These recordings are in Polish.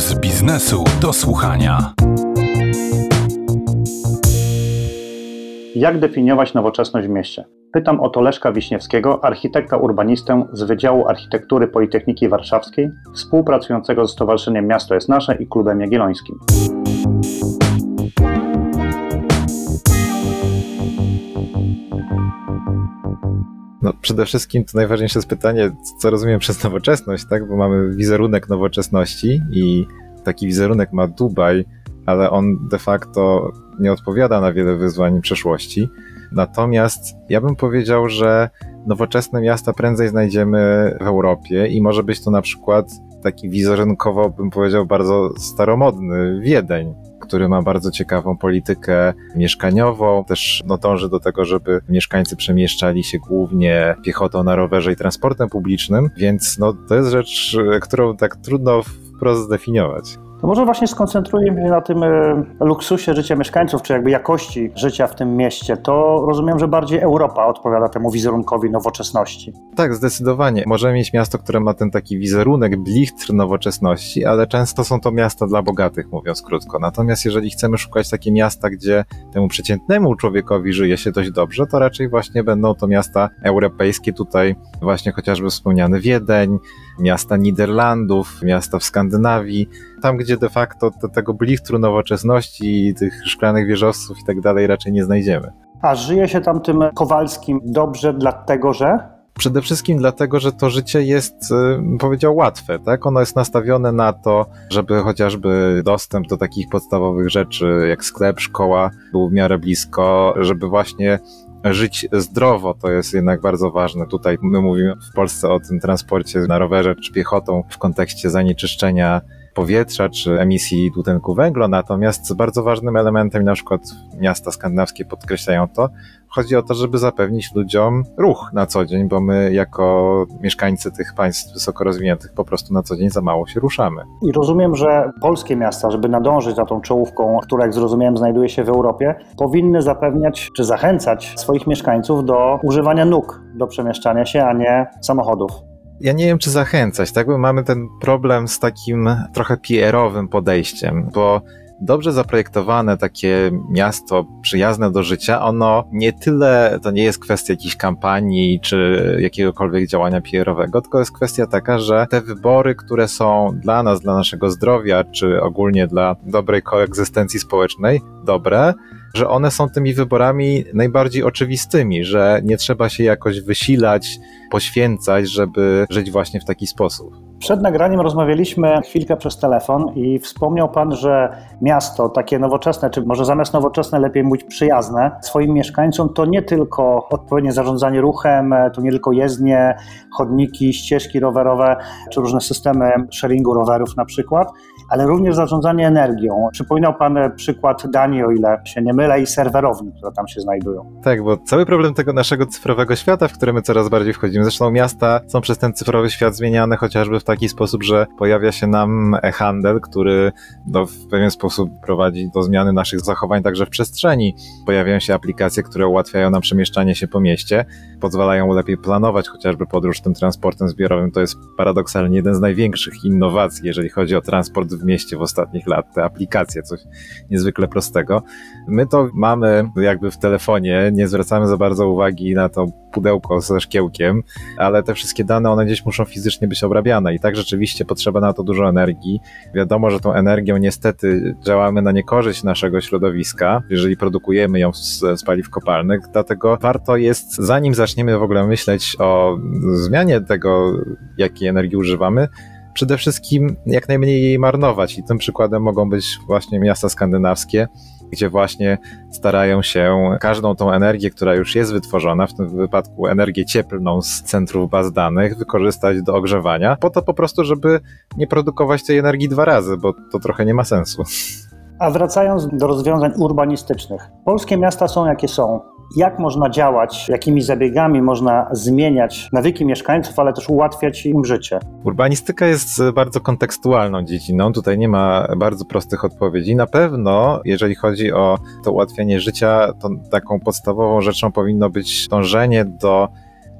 z biznesu do słuchania. Jak definiować nowoczesność w mieście? Pytam o to Leszka Wiśniewskiego, architekta urbanistę z Wydziału Architektury Politechniki Warszawskiej, współpracującego z Stowarzyszeniem Miasto jest Nasze i Klubem Jagiellońskim. Przede wszystkim to najważniejsze jest pytanie, co rozumiem przez nowoczesność, tak? Bo mamy wizerunek nowoczesności i taki wizerunek ma Dubaj, ale on de facto nie odpowiada na wiele wyzwań przeszłości. Natomiast ja bym powiedział, że nowoczesne miasta prędzej znajdziemy w Europie i może być to na przykład taki wizerunkowo, bym powiedział, bardzo staromodny Wiedeń, który ma bardzo ciekawą politykę mieszkaniową, też no, dąży do tego, żeby mieszkańcy przemieszczali się głównie piechotą na rowerze i transportem publicznym, więc no, to jest rzecz, którą tak trudno wprost zdefiniować. To może właśnie skoncentrujemy się na tym e, luksusie życia mieszkańców, czy jakby jakości życia w tym mieście. To rozumiem, że bardziej Europa odpowiada temu wizerunkowi nowoczesności. Tak, zdecydowanie. Możemy mieć miasto, które ma ten taki wizerunek, blichtr nowoczesności, ale często są to miasta dla bogatych, mówiąc krótko. Natomiast jeżeli chcemy szukać takie miasta, gdzie temu przeciętnemu człowiekowi żyje się dość dobrze, to raczej właśnie będą to miasta europejskie, tutaj właśnie chociażby wspomniany Wiedeń, miasta Niderlandów, miasta w Skandynawii, tam gdzie de facto tego blichtru nowoczesności, tych szklanych wieżowców i tak dalej raczej nie znajdziemy. A żyje się tam tym Kowalskim dobrze dlatego, że? Przede wszystkim dlatego, że to życie jest, y, powiedział, łatwe, tak? Ono jest nastawione na to, żeby chociażby dostęp do takich podstawowych rzeczy, jak sklep, szkoła, był w miarę blisko, żeby właśnie żyć zdrowo, to jest jednak bardzo ważne. Tutaj my mówimy w Polsce o tym transporcie na rowerze czy piechotą w kontekście zanieczyszczenia powietrza czy emisji dwutlenku węgla, natomiast bardzo ważnym elementem, na przykład miasta skandynawskie podkreślają to, chodzi o to, żeby zapewnić ludziom ruch na co dzień, bo my jako mieszkańcy tych państw wysoko rozwiniętych po prostu na co dzień za mało się ruszamy. I rozumiem, że polskie miasta, żeby nadążyć za tą czołówką, która jak zrozumiałem znajduje się w Europie, powinny zapewniać czy zachęcać swoich mieszkańców do używania nóg do przemieszczania się, a nie samochodów ja nie wiem, czy zachęcać, tak? Bo mamy ten problem z takim trochę PR-owym podejściem, bo dobrze zaprojektowane takie miasto przyjazne do życia, ono nie tyle, to nie jest kwestia jakiejś kampanii czy jakiegokolwiek działania PR-owego, tylko jest kwestia taka, że te wybory, które są dla nas, dla naszego zdrowia, czy ogólnie dla dobrej koegzystencji społecznej, dobre, że one są tymi wyborami najbardziej oczywistymi, że nie trzeba się jakoś wysilać, poświęcać, żeby żyć właśnie w taki sposób. Przed nagraniem rozmawialiśmy chwilkę przez telefon i wspomniał Pan, że miasto takie nowoczesne, czy może zamiast nowoczesne lepiej mówić przyjazne swoim mieszkańcom, to nie tylko odpowiednie zarządzanie ruchem, to nie tylko jezdnie, chodniki, ścieżki rowerowe, czy różne systemy sharingu rowerów na przykład, ale również zarządzanie energią. Przypominał Pan przykład Danii, o ile się nie mylę, i serwerowni, które tam się znajdują. Tak, bo cały problem tego naszego cyfrowego świata, w który my coraz bardziej wchodzimy, zresztą miasta są przez ten cyfrowy świat zmieniane chociażby w taki sposób, że pojawia się nam e-handel, który no, w pewien sposób prowadzi do zmiany naszych zachowań także w przestrzeni. Pojawiają się aplikacje, które ułatwiają nam przemieszczanie się po mieście, pozwalają lepiej planować chociażby podróż tym transportem zbiorowym. To jest paradoksalnie jeden z największych innowacji, jeżeli chodzi o transport w mieście w ostatnich lat. Te aplikacje, coś niezwykle prostego. My to mamy jakby w telefonie, nie zwracamy za bardzo uwagi na to pudełko ze szkiełkiem, ale te wszystkie dane, one gdzieś muszą fizycznie być obrabiane i tak rzeczywiście potrzeba na to dużo energii. Wiadomo, że tą energią niestety działamy na niekorzyść naszego środowiska, jeżeli produkujemy ją z, z paliw kopalnych, dlatego warto jest, zanim zaczniemy w ogóle myśleć o zmianie tego, jakiej energii używamy, przede wszystkim jak najmniej jej marnować i tym przykładem mogą być właśnie miasta skandynawskie, gdzie właśnie starają się każdą tą energię, która już jest wytworzona, w tym wypadku energię cieplną z centrów baz danych, wykorzystać do ogrzewania, po to po prostu, żeby nie produkować tej energii dwa razy, bo to trochę nie ma sensu. A wracając do rozwiązań urbanistycznych. Polskie miasta są jakie są jak można działać, jakimi zabiegami można zmieniać nawyki mieszkańców, ale też ułatwiać im życie. Urbanistyka jest bardzo kontekstualną dziedziną, tutaj nie ma bardzo prostych odpowiedzi. Na pewno, jeżeli chodzi o to ułatwianie życia, to taką podstawową rzeczą powinno być dążenie do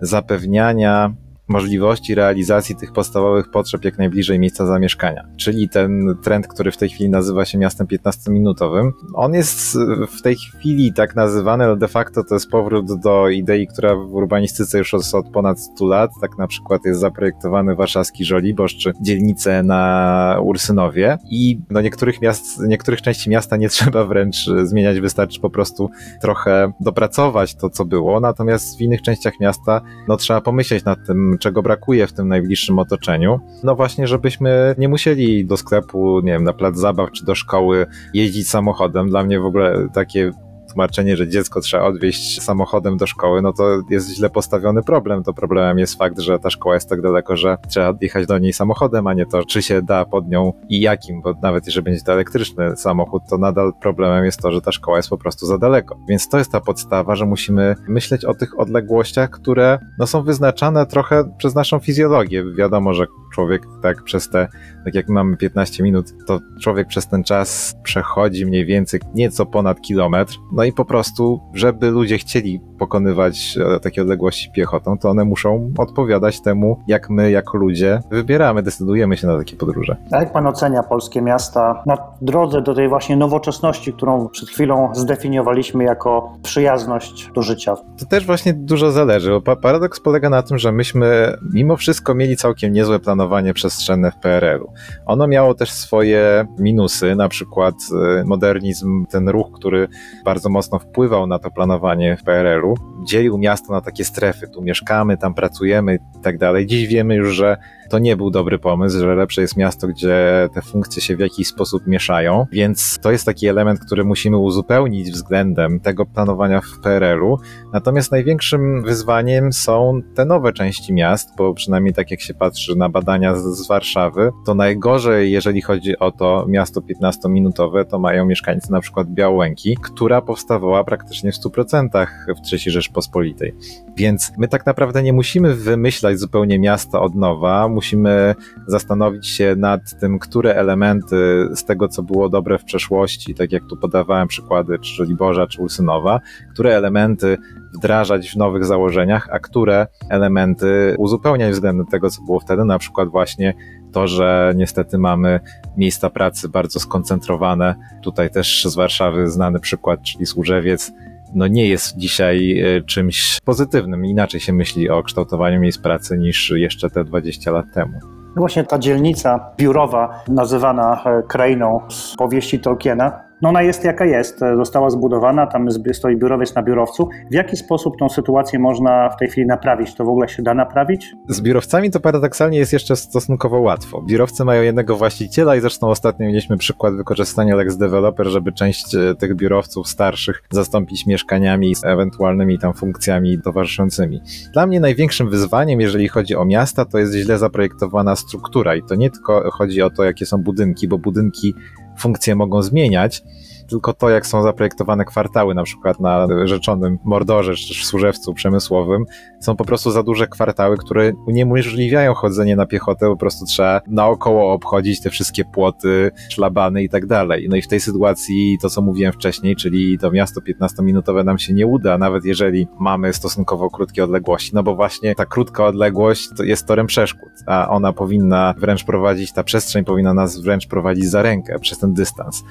zapewniania możliwości realizacji tych podstawowych potrzeb jak najbliżej miejsca zamieszkania. Czyli ten trend, który w tej chwili nazywa się miastem 15-minutowym, on jest w tej chwili tak nazywany, ale de facto to jest powrót do idei, która w urbanistyce już jest od ponad 100 lat. Tak na przykład jest zaprojektowany warszawski Żoliborz czy dzielnice na Ursynowie i do niektórych miast, niektórych części miasta nie trzeba wręcz zmieniać, wystarczy po prostu trochę dopracować to, co było, natomiast w innych częściach miasta no, trzeba pomyśleć nad tym, czego brakuje w tym najbliższym otoczeniu. No właśnie, żebyśmy nie musieli do sklepu, nie wiem, na plac zabaw czy do szkoły jeździć samochodem. Dla mnie w ogóle takie tłumaczenie, że dziecko trzeba odwieźć samochodem do szkoły, no to jest źle postawiony problem. To problemem jest fakt, że ta szkoła jest tak daleko, że trzeba odjechać do niej samochodem, a nie to, czy się da pod nią i jakim, bo nawet jeżeli będzie to elektryczny samochód, to nadal problemem jest to, że ta szkoła jest po prostu za daleko. Więc to jest ta podstawa, że musimy myśleć o tych odległościach, które no, są wyznaczane trochę przez naszą fizjologię. Wiadomo, że człowiek tak przez te, tak jak mamy 15 minut, to człowiek przez ten czas przechodzi mniej więcej nieco ponad kilometr. No i po prostu, żeby ludzie chcieli pokonywać e, takie odległości piechotą, to one muszą odpowiadać temu, jak my jako ludzie wybieramy, decydujemy się na takie podróże. A jak pan ocenia polskie miasta na drodze do tej właśnie nowoczesności, którą przed chwilą zdefiniowaliśmy jako przyjazność do życia? To też właśnie dużo zależy. Bo paradoks polega na tym, że myśmy mimo wszystko mieli całkiem niezłe planowanie przestrzenne w PRL-u. Ono miało też swoje minusy, na przykład e, modernizm, ten ruch, który bardzo mocno wpływał na to planowanie w PRL-u, dzielił miasto na takie strefy. Tu mieszkamy, tam pracujemy i tak dalej. Dziś wiemy już, że to nie był dobry pomysł, że lepsze jest miasto, gdzie te funkcje się w jakiś sposób mieszają, więc to jest taki element, który musimy uzupełnić względem tego planowania w PRL-u. Natomiast największym wyzwaniem są te nowe części miast, bo przynajmniej tak jak się patrzy na badania z, z Warszawy, to najgorzej, jeżeli chodzi o to miasto 15-minutowe, to mają mieszkańcy na przykład Białęki, która powstawała praktycznie w 100% w III Rzeczpospolitej. Więc my tak naprawdę nie musimy wymyślać zupełnie miasta od nowa, musimy zastanowić się nad tym, które elementy z tego, co było dobre w przeszłości, tak jak tu podawałem przykłady, czy Żoliborza, czy Ulsynowa, które elementy wdrażać w nowych założeniach, a które elementy uzupełniać względem tego, co było wtedy, na przykład właśnie to, że niestety mamy miejsca pracy bardzo skoncentrowane. Tutaj też z Warszawy znany przykład, czyli Służewiec, no nie jest dzisiaj e, czymś pozytywnym. Inaczej się myśli o kształtowaniu miejsc pracy niż jeszcze te 20 lat temu. Właśnie ta dzielnica biurowa, nazywana e, krainą z powieści Tolkiena, no ona jest jaka jest, została zbudowana, tam stoi biurowiec na biurowcu. W jaki sposób tą sytuację można w tej chwili naprawić? To w ogóle się da naprawić? Z biurowcami to paradoksalnie jest jeszcze stosunkowo łatwo. Biurowcy mają jednego właściciela i zresztą ostatnio mieliśmy przykład wykorzystania Lex Developer, żeby część e, tych biurowców starszych zastąpić mieszkaniami z ewentualnymi tam funkcjami towarzyszącymi. Dla mnie największym wyzwaniem, jeżeli chodzi o miasta, to jest źle zaprojektowana struktura i to nie tylko chodzi o to, jakie są budynki, bo budynki funkcje mogą zmieniać, tylko to, jak są zaprojektowane kwartały, na przykład na rzeczonym Mordorze czy w Służewcu przemysłowym, są po prostu za duże kwartały, które uniemożliwiają chodzenie na piechotę, po prostu trzeba naokoło obchodzić te wszystkie płoty, szlabany i tak dalej. No i w tej sytuacji to, co mówiłem wcześniej, czyli to miasto 15-minutowe nam się nie uda, nawet jeżeli mamy stosunkowo krótkie odległości, no bo właśnie ta krótka odległość to jest torem przeszkód, a ona powinna wręcz prowadzić, ta przestrzeń powinna nas wręcz prowadzić za rękę przez ten dystans.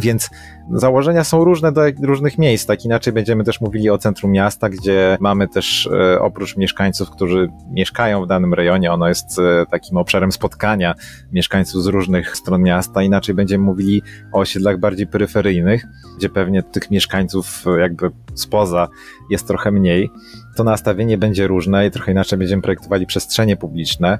Więc założenia są różne do różnych miejsc. Tak inaczej będziemy też mówili o centrum miasta, gdzie mamy też e, oprócz mieszkańców, którzy mieszkają w danym rejonie, ono jest e, takim obszarem spotkania mieszkańców z różnych stron miasta. Inaczej będziemy mówili o osiedlach bardziej peryferyjnych, gdzie pewnie tych mieszkańców e, jakby spoza jest trochę mniej. To nastawienie będzie różne i trochę inaczej będziemy projektowali przestrzenie publiczne.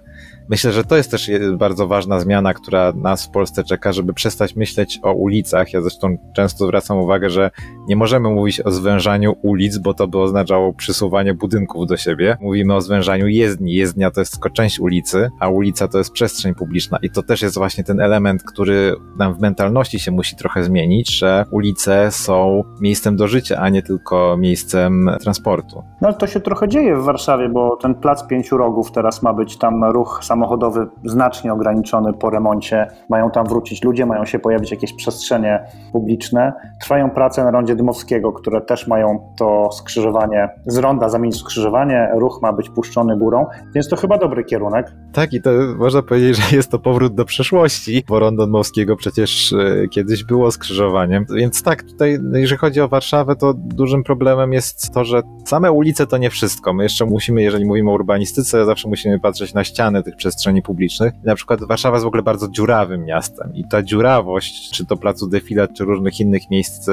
Myślę, że to jest też bardzo ważna zmiana, która nas w Polsce czeka, żeby przestać myśleć o ulicach. Ja zresztą często zwracam uwagę, że nie możemy mówić o zwężaniu ulic, bo to by oznaczało przysuwanie budynków do siebie. Mówimy o zwężaniu jezdni. Jezdnia to jest tylko część ulicy, a ulica to jest przestrzeń publiczna. I to też jest właśnie ten element, który nam w mentalności się musi trochę zmienić, że ulice są miejscem do życia, a nie tylko miejscem transportu. No to się trochę dzieje w Warszawie, bo ten plac pięciu rogów teraz ma być tam ruch samochodowy znacznie ograniczony po remoncie. Mają tam wrócić ludzie, mają się pojawić jakieś przestrzenie publiczne. Trwają prace na rondzie Dmowskiego, które też mają to skrzyżowanie z ronda zamienić skrzyżowanie. Ruch ma być puszczony górą, więc to chyba dobry kierunek. Tak, i to można powiedzieć, że jest to powrót do przeszłości, bo Rondon Mowskiego przecież e, kiedyś było skrzyżowaniem. Więc tak, tutaj, jeżeli chodzi o Warszawę, to dużym problemem jest to, że same ulice to nie wszystko. My jeszcze musimy, jeżeli mówimy o urbanistyce, zawsze musimy patrzeć na ściany tych przestrzeni publicznych. Na przykład Warszawa jest w ogóle bardzo dziurawym miastem i ta dziurawość, czy to placu Defilat, czy różnych innych miejsc,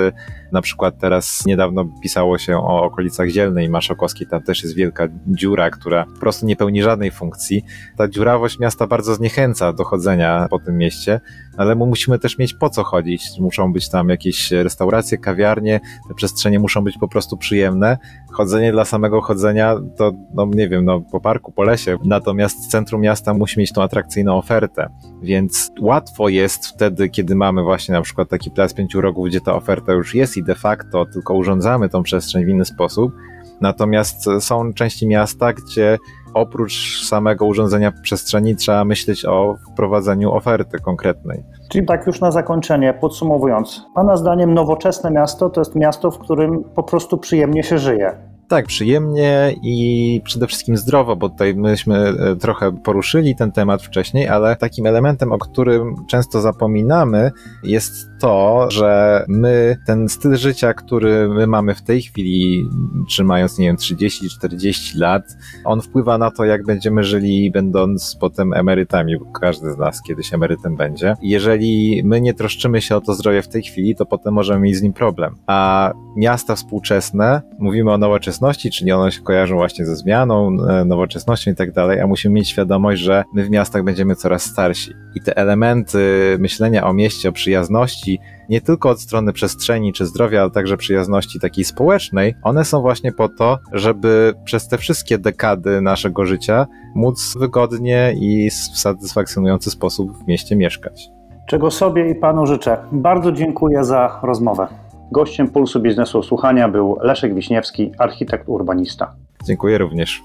na przykład teraz niedawno pisało się o okolicach Zielnej Maszokowskiej, tam też jest wielka dziura, która po prostu nie pełni żadnej funkcji. Ta dziurawość miasta bardzo zniechęca do chodzenia po tym mieście, ale my musimy też mieć po co chodzić. Muszą być tam jakieś restauracje, kawiarnie, te przestrzenie muszą być po prostu przyjemne. Chodzenie dla samego chodzenia to, no nie wiem, no po parku, po lesie. Natomiast centrum miasta musi mieć tą atrakcyjną ofertę. Więc łatwo jest wtedy, kiedy mamy właśnie na przykład taki plac pięciu rogów, gdzie ta oferta już jest i de facto tylko urządzamy tą przestrzeń w inny sposób. Natomiast są części miasta, gdzie oprócz samego urządzenia przestrzeni trzeba myśleć o wprowadzeniu oferty konkretnej. Czyli tak już na zakończenie, podsumowując, Pana zdaniem nowoczesne miasto to jest miasto, w którym po prostu przyjemnie się żyje. Tak, przyjemnie i przede wszystkim zdrowo, bo tutaj myśmy e, trochę poruszyli ten temat wcześniej, ale takim elementem, o którym często zapominamy, jest to, że my ten styl życia, który my mamy w tej chwili, trzymając, nie wiem, 30-40 lat, on wpływa na to, jak będziemy żyli, będąc potem emerytami, bo każdy z nas kiedyś emerytem będzie. Jeżeli my nie troszczymy się o to zdrowie w tej chwili, to potem możemy mieć z nim problem. A miasta współczesne, mówimy o nowoczesności, czyli one się kojarzą właśnie ze zmianą, e, nowoczesnością i tak dalej, a musimy mieć świadomość, że my w miastach będziemy coraz starsi. I te elementy myślenia o mieście, o przyjazności, nie tylko od strony przestrzeni czy zdrowia, ale także przyjazności takiej społecznej, one są właśnie po to, żeby przez te wszystkie dekady naszego życia móc wygodnie i w satysfakcjonujący sposób w mieście mieszkać. Czego sobie i Panu życzę. Bardzo dziękuję za rozmowę. Gościem Pulsu Biznesu Słuchania był Leszek Wiśniewski, architekt urbanista. Dziękuję również.